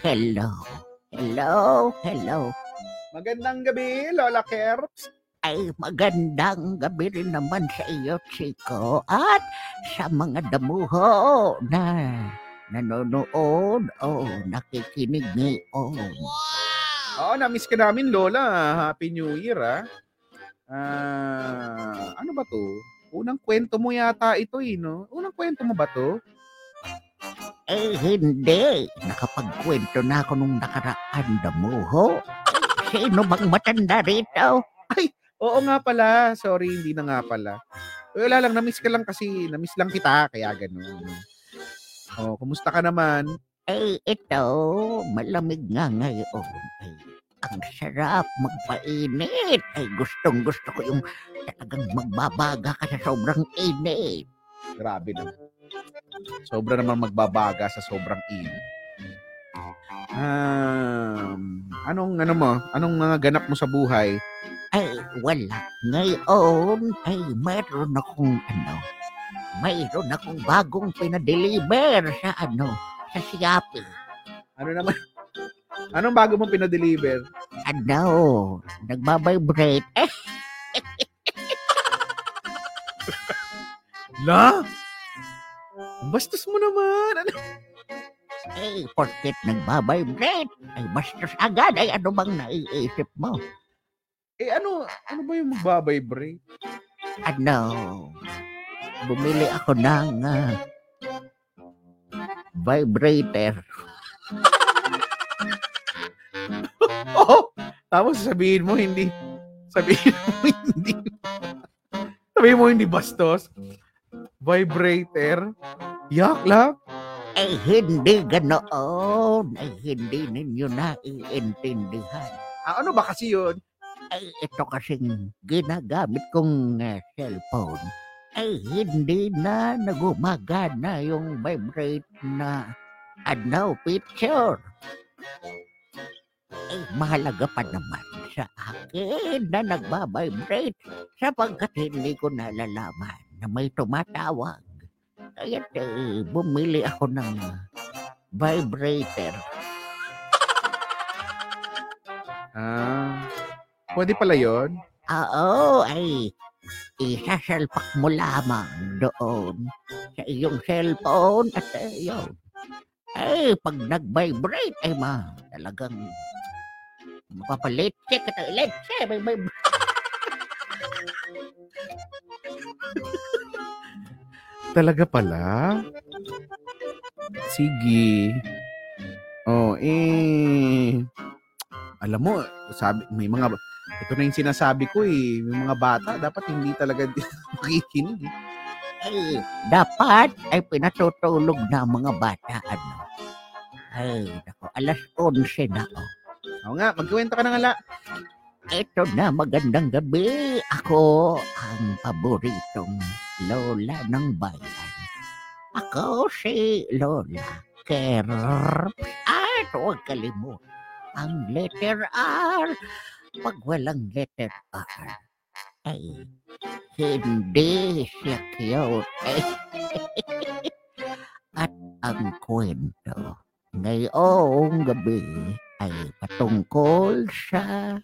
Hello. Hello, hello. Magandang gabi, Lola Kerps. Ay, magandang gabi rin naman sa iyo, Chico. At sa mga damuho na nanonood o nakikinig ngayon. Oo, na-miss ka namin, Lola. Happy New Year, ah. Ah, ano ba to? Unang kwento mo yata ito, eh, no? Unang kwento mo ba to? Eh, hindi. Nakapagkwento na ako nung nakaraan damuho. Sino bang matanda rito? Oo nga pala. Sorry, hindi na nga pala. Wala lang, na-miss ka lang kasi. Na-miss lang kita, kaya ganun. Oh, kumusta ka naman? Eh, ito, malamig nga ngayon. Ay, ang sarap magpainit. Ay, gustong gusto ko yung talagang magbabaga ka sa sobrang init. Grabe naman. Sobra naman magbabaga sa sobrang init. Um, anong ano mo? Anong mga ganap mo sa buhay? Ay, wala. Ngayon, ay mayroon akong ano, mayroon akong bagong pinadeliver sa ano, sa Shopee. Ano naman? Anong bago mong pinadeliver? Ano, nagbabibrate. Eh, La? Bastos mo naman. Ano? eh, porket nagbabibrate. Ay, bastos agad. Ay, ano bang naiisip mo? Eh ano, ano ba yung magbabibrate? ano, bumili ako ng ah, vibrator. Oo. Tapos sabihin mo hindi. Sabihin mo hindi. Sabihin mo hindi bastos. Vibrator. Yak lang. Ay, hindi ganoon. Ay, hindi ninyo naiintindihan. Ah, ano ba kasi yun? Ay, ito kasing ginagamit kong ah, cellphone. Ay, hindi na nagumagana yung vibrate na ano, picture. Ay, mahalaga pa naman sa akin na nagbabibrate sapagkat hindi ko nalalaman na may tumatawag. Kaya eh, bumili ako ng vibrator. Ah, pwede pala yun? Oo, ay isasalpak mo lamang doon sa iyong cellphone at ayun. Ay, pag nag-vibrate, ay ma, talagang mapapalit check at let's say, may vibrate. Talaga pala? Sige. Oh, eh... Alam mo, sabi, may mga... Ito na yung sinasabi ko eh. May mga bata, dapat hindi talaga makikinig. eh. Ay, dapat ay pinatutulog na ang mga bata, ano. Ay, nako, alas 11 na, oh. Oo nga, magkwento ka na nga la. Ito na, magandang gabi. Ako ang paboritong lola ng bayan. Ako si Lola Kerp. At huwag kalimut. Ang letter R. Pag walang letter R, ay hindi siya cute. At ang kwento ngayong gabi ay patungkol sa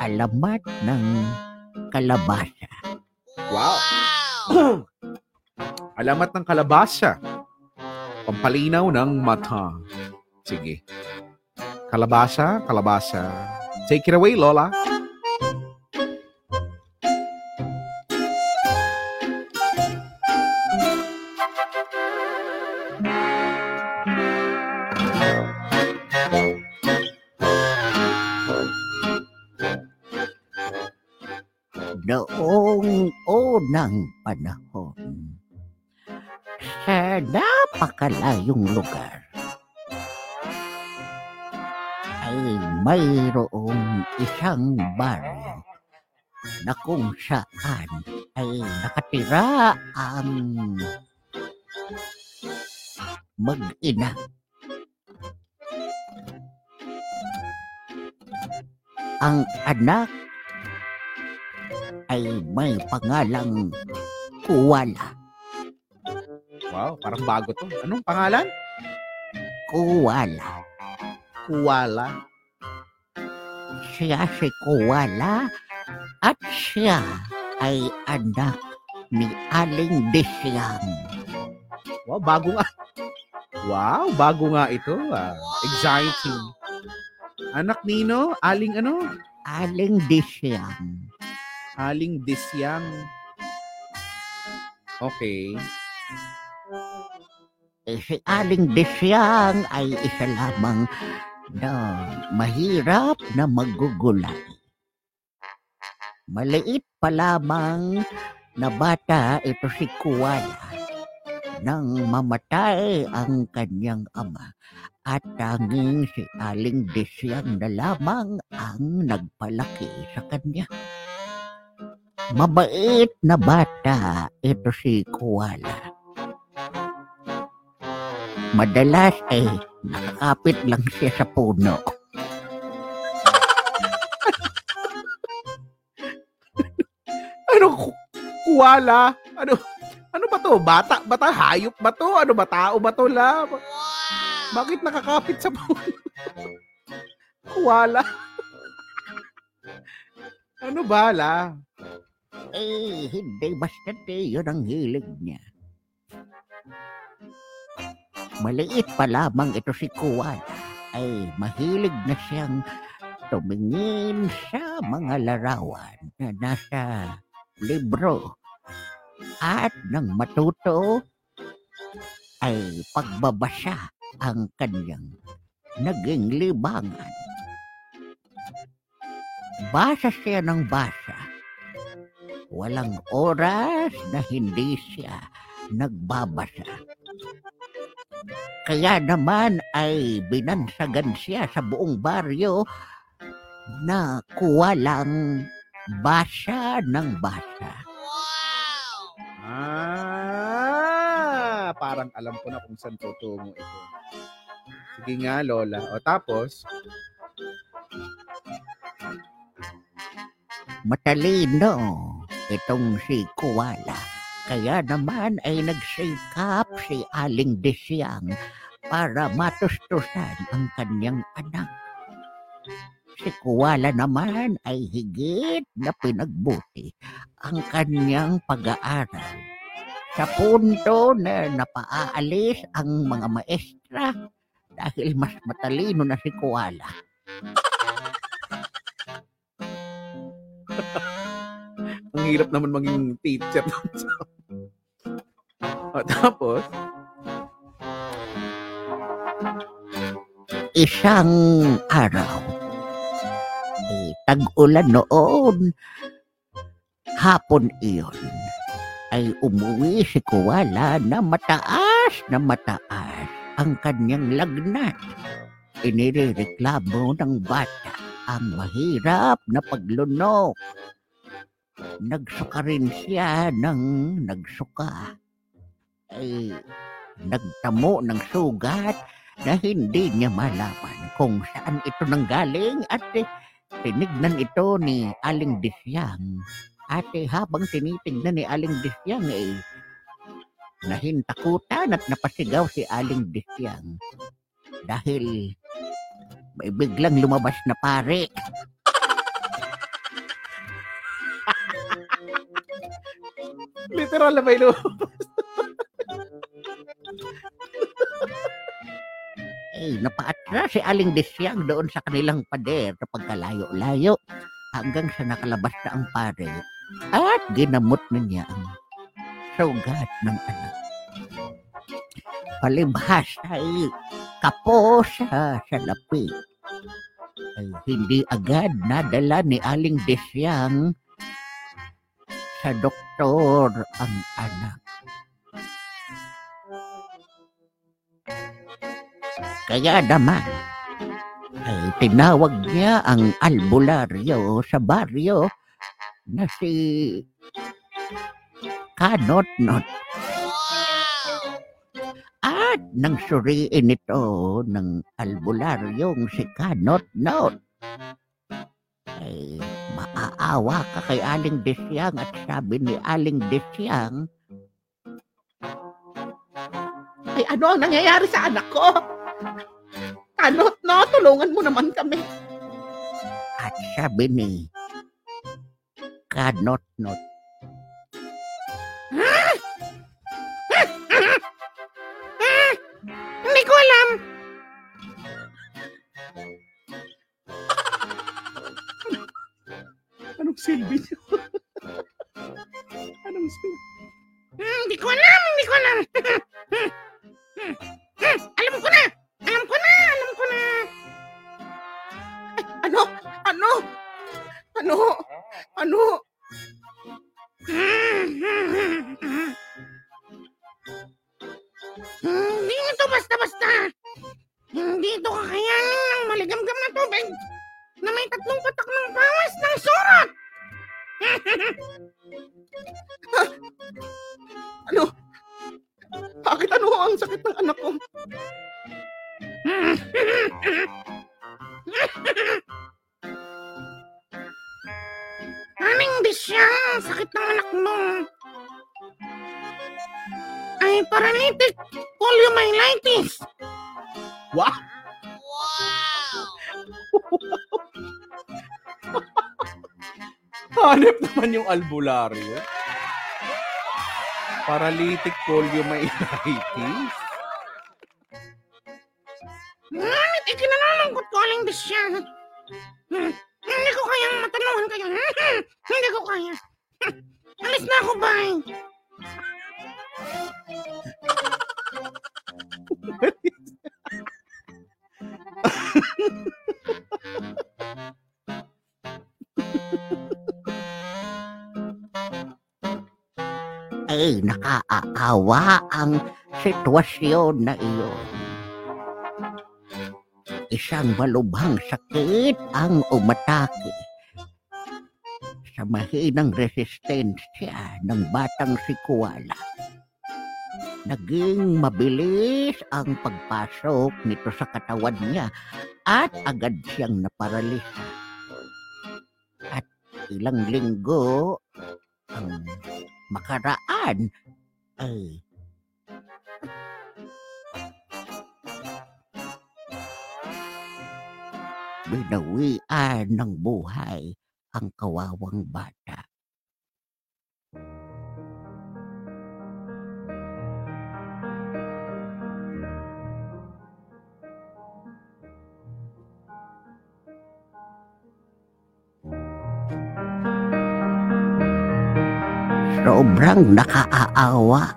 alamat ng kalabasa. Wow. Alamat ng kalabasa. Pampalinaw ng mata. Sige. Kalabasa, kalabasa. Take it away, Lola. Noong unang panahon, sa napakalayong lugar, ay mayroong isang baryo na kung saan ay nakatira ang mag-ina. Ang anak ay may pangalang Kuwala. Wow, parang bago to. Anong pangalan? Kuwala. Kuwala. Siya si Kuwala at siya ay anak ni Aling Disyang. Wow, bago nga. Wow, bago nga ito. Ah. Exciting. Anak nino, aling ano? Aling Disyang. Aling Disyang. Okay. Eh, si Aling Disyang ay isa lamang na mahirap na magugulay. Maliit pa lamang na bata ito si Kuwala nang mamatay ang kanyang ama at tanging si Aling Disyang na lamang ang nagpalaki sa kanya. Mabait na bata ito si Kuwala. Madalas ay nakakapit lang siya sa puno. Ano? ku- Kuwala? Ano? Ano ba to? Bata? Bata? Hayop ba to? Ano ba? Tao ba to la? Bakit nakakapit sa puno? Kuwala? ano ba la? Eh, hindi basta yun ang hilig niya. Maliit pa lamang ito si Kuwala ay mahilig na siyang tumingin sa mga larawan na nasa libro. At nang matuto ay pagbabasa ang kanyang naging libangan. Basa siya ng basa. Walang oras na hindi siya nagbabasa. Kaya naman ay binansagan siya sa buong baryo na kuwalang basa ng basa. Ah, parang alam ko na kung saan tutungo ito. Sige nga, Lola. O tapos, Matalino itong si Kuwala. Kaya naman ay nagsikap si Aling Disyang para matustusan ang kanyang anak. Si Kuwala naman ay higit na pinagbuti ang kanyang pag-aaral sa punto na napaaalis ang mga maestra dahil mas matalino na si Kuwala. hirap naman maging teacher. o tapos, isang araw, eh, tag-ulan noon, hapon iyon, ay umuwi si Kuwala na mataas na mataas ang kanyang lagnat. Inireklamo ng bata ang mahirap na paglunok. Nagsuka rin siya ng nagsuka. Ay, nagtamo ng sugat na hindi niya malaman kung saan ito nanggaling at eh, tinignan ito ni Aling Disyang. At eh, habang tinitignan ni Aling Disyang eh, nahintakutan at napasigaw si Aling Disyang dahil may biglang lumabas na pare. Literal na may lu- Eh, napaatras si Aling Disyang doon sa kanilang pader na pagkalayo-layo hanggang sa nakalabas na ang pare at ginamot na niya ang sugat ng anak. Palibhas ay kapo sa salapi. Ay hindi agad nadala ni Aling Disyang sa doktor ang anak. Kaya naman, ay tinawag niya ang albularyo sa baryo na si Kanot-not. At nang suriin ito ng albularyong si Kanot-not, ay maaawa ka kay Aling Desyang at sabi ni Aling Desyang, Ay, ano ang nangyayari sa anak ko? Ano? No, tulungan mo naman kami. at sabi ni Kanot-not, silbi niyo? Anong silbi? Hindi ko alam, hindi ko alam. alam ko na! Alam ko na! Alam ko na! Ay, ano? Ano? Ano? Ano? Hindi ito basta-basta. Hindi ito kakayanin ng maligamgam na tubig na may tatlong patak ng pawis ng surot. ano? Bakit ano ang sakit ng anak ko? Aning bisya, sakit ng anak mo. Ay, paralytic poliomyelitis. Wow! Hanep naman yung albularyo. Paralytic poliomyelitis. Ngunit nakaawa ang sitwasyon na iyon. Isang malubhang sakit ang umatake sa mahinang resistensya ng batang si Kuala. Naging mabilis ang pagpasok nito sa katawan niya at agad siyang naparalisa. At ilang linggo ang makaraan ay binawian ng buhay ang kawawang bata. Sobrang nakaaawa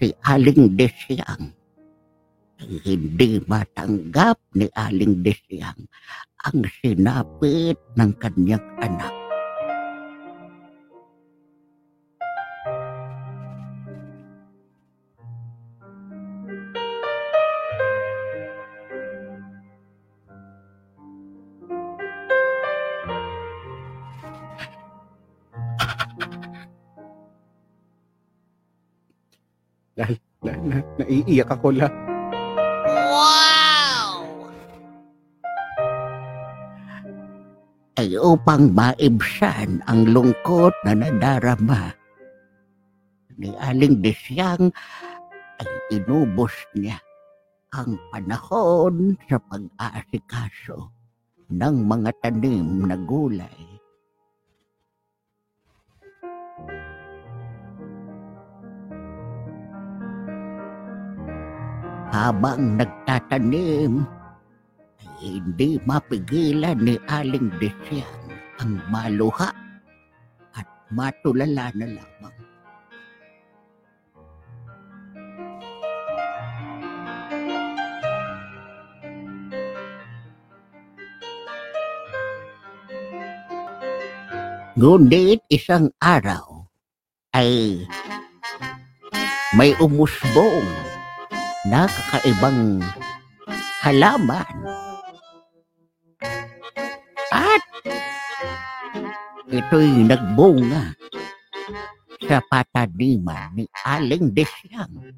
si Aling Desyang. Ay hindi matanggap ni Aling Desyang ang sinapit ng kanyang anak. Na, na, naiiyak ako la. ay upang maibsan ang lungkot na nadarama ni Aling Desyang ay inubos niya ang panahon sa pag-aasikaso ng mga tanim na gulay. Habang nagtatanim, ay hindi mapigilan ni Aling Desyang ang maluha at matulala na lamang. Ngunit isang araw ay may umusbong na kakaibang halaman. At ito'y nagbunga sa pataniman ni Aling Desyang.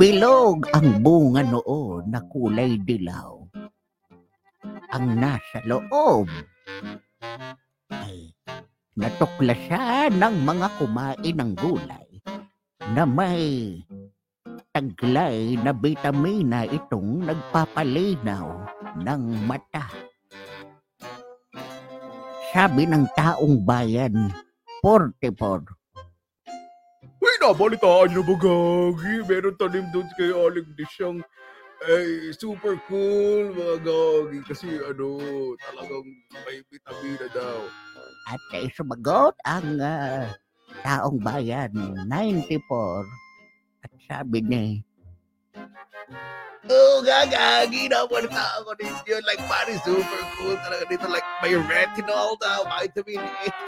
Bilog ang bunga noon na kulay dilaw. Ang nasa loob ay natuklasan ng mga kumain ng gulay na may taglay na bitamina itong nagpapalinaw ng mata. Sabi ng taong bayan, 44. Uy, nabalitaan niyo ba, Gagi? Meron tanim doon kay Aling Disyang ay super cool, mga Gagi. Kasi ano, talagang may vitamina daw. At ay sumagot ang ah, taong bayan, 94. At sabi niya, Oh, gagagi naman na ako ninyo. Like, pari super cool talaga dito. Like, may retinol daw, vitamin A.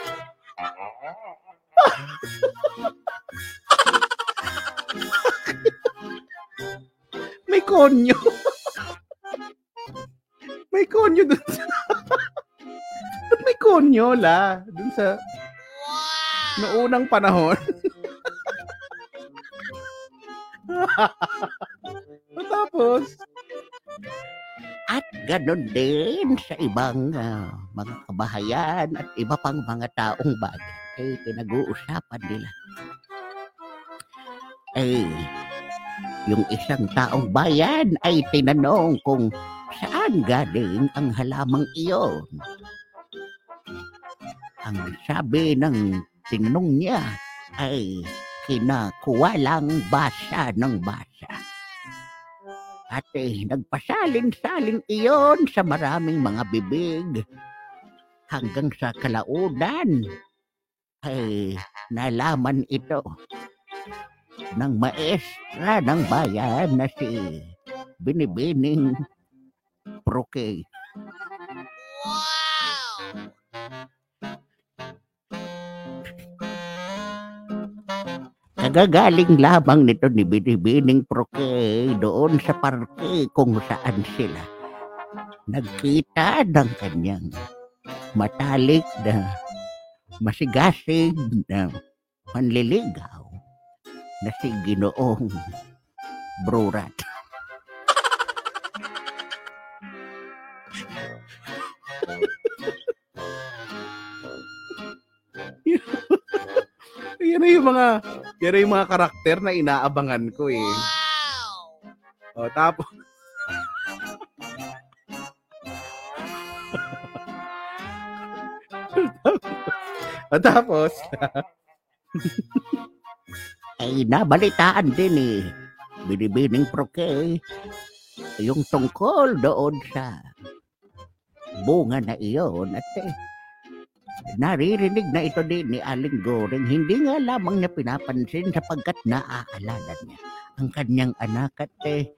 may konyo. may konyo dun sa... May konyo, la? Dun sa... Noong panahon. Tapos, at ganon din sa ibang ah, mga kabahayan at iba pang mga taong bayan ay pinag-uusapan nila. Ay, yung isang taong bayan ay tinanong kung saan galing ang halamang iyon. Ang sabi ng tinanong niya ay kinakuha lang basa ng basa. At eh, nagpasalin-salin iyon sa maraming mga bibig hanggang sa kalaunan ay nalaman ito ng maestra ng bayan na si Binibining Proke. Kagagaling lamang nito ni Binibining Proke doon sa parke kung saan sila nagkita ng kanyang matalik na masigasig na panliligaw na si Ginoong Brurat. yan na yung mga, yan na yung mga karakter na inaabangan ko eh. O, tapos, o, tapos, ay nabalitaan din eh. Binibining Proke yung tungkol doon sa bunga na iyon at eh, naririnig na ito din ni Aling Goring hindi nga lamang niya pinapansin sapagkat naaalala niya ang kanyang anak at eh,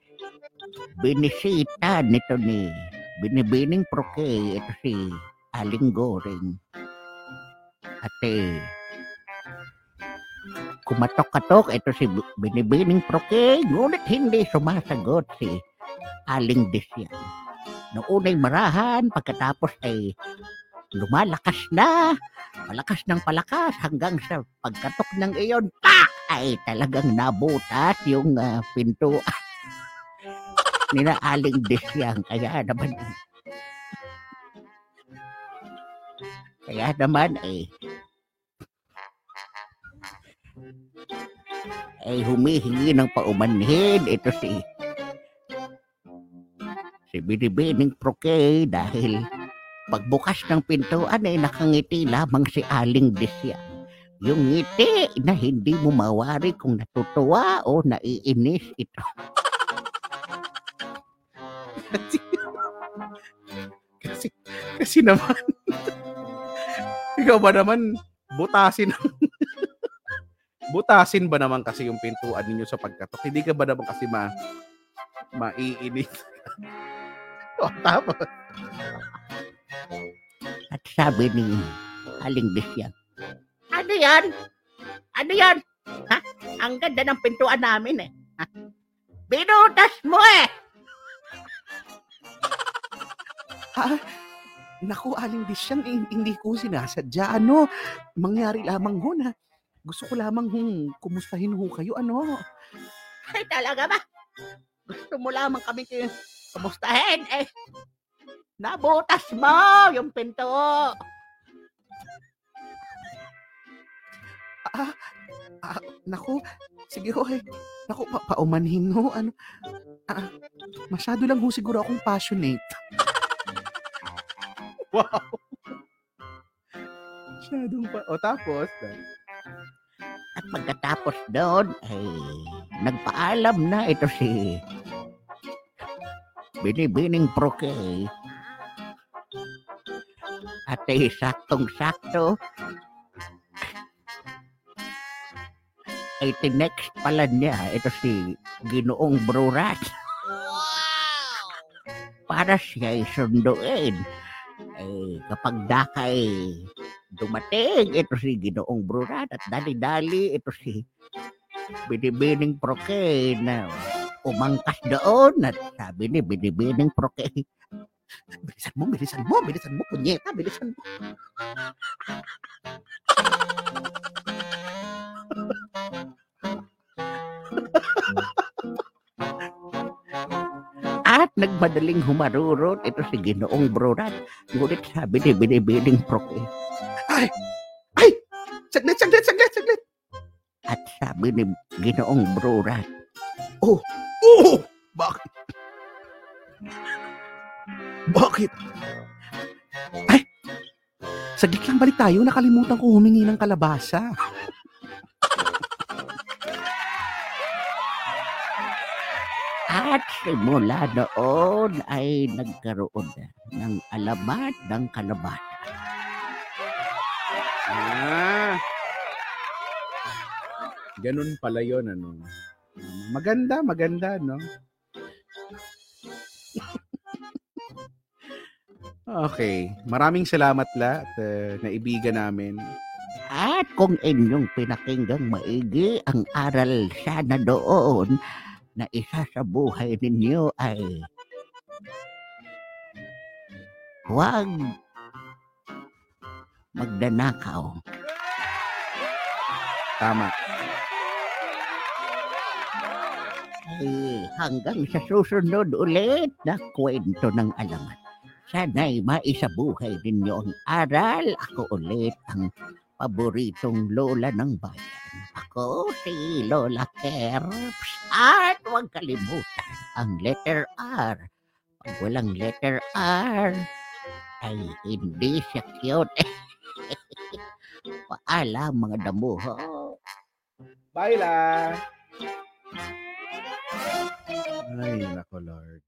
binisita nito ni Binibining Proke ito si Aling Goring at eh, kumatok-katok ito si Binibining Proke, ngunit hindi sumasagot si Aling Desyan. Noong unay marahan, pagkatapos ay lumalakas na, palakas ng palakas hanggang sa pagkatok ng iyon, pak! Ay talagang nabutas yung ah, pinto. Nila Aling Desyan. Kaya naman, kaya naman eh, ay humihingi ng paumanhin. Ito si si Binibining Proke dahil pagbukas ng pintuan ay nakangiti lamang si Aling Desya. Yung ngiti na hindi mo mawari kung natutuwa o naiinis ito. kasi, kasi naman, ikaw ba naman, butasin butasin ba naman kasi yung pintuan ninyo sa pagkatok? Hindi ka ba naman kasi ma maiinis? o, At sabi ni Aling Desya, Ano yan? Ano yan? Ha? Ang ganda ng pintuan namin eh. Ha? Binutas mo eh! naku, Aling Disyang, eh, hindi ko sinasadya. Ano, mangyari lamang ho na. Gusto ko lamang hong kumustahin ho kayo, ano. Ay, talaga ba? Gusto mo lamang kami kamustahin? Eh, nabutas mo yung pinto. Ah, naku, sige ho, eh. Naku, pa paumanhin ho, ano. Ah, masyado lang ho siguro akong passionate. wow. Masyadong pa. O tapos, At pagkatapos doon, ay nagpaalam na ito si Binibining Proke. At ay saktong-sakto, ay tinext pala niya. Ito si Ginoong Brurat. Para siya ay sunduin. Eh, kapag dakay dumating ito si Ginoong Brurat. At dali-dali ito si Binibining Proke na umangkas doon. At sabi ni Binibining Proke, bilisan mo, bilisan mo, bilisan mo, punyeta, bilisan mo. at nagmadaling humarurot ito si Ginoong Brurat. Ngunit sabi ni Binibining Proke, Saglit, saglit, saglit, saglit. at sabi ni Ginoong Brurat, Oh, bakit? Bakit? Ay, saglit lang balik tayo. Nakalimutan ko humingi ng kalabasa. At simula noon ay nagkaroon na ng alamat ng kalabat. Ah. Ganun pala yun, ano. Maganda, maganda, no? Okay. Maraming salamat la at uh, naibigan namin. At kung inyong pinakinggang maigi ang aral sana doon na isa sa buhay ninyo ay huwag magdanakaw. Tama. Ay, hanggang sa susunod ulit na kwento ng alamat. Sana'y maisabuhay ninyo ang aral. Ako ulit ang paboritong lola ng bayan. Ako si Lola Kerps. At huwag kalimutan ang letter R. Pag walang letter R, ay hindi siya cute. Paalam mga damuho. Bye la! Ay, nako Lord.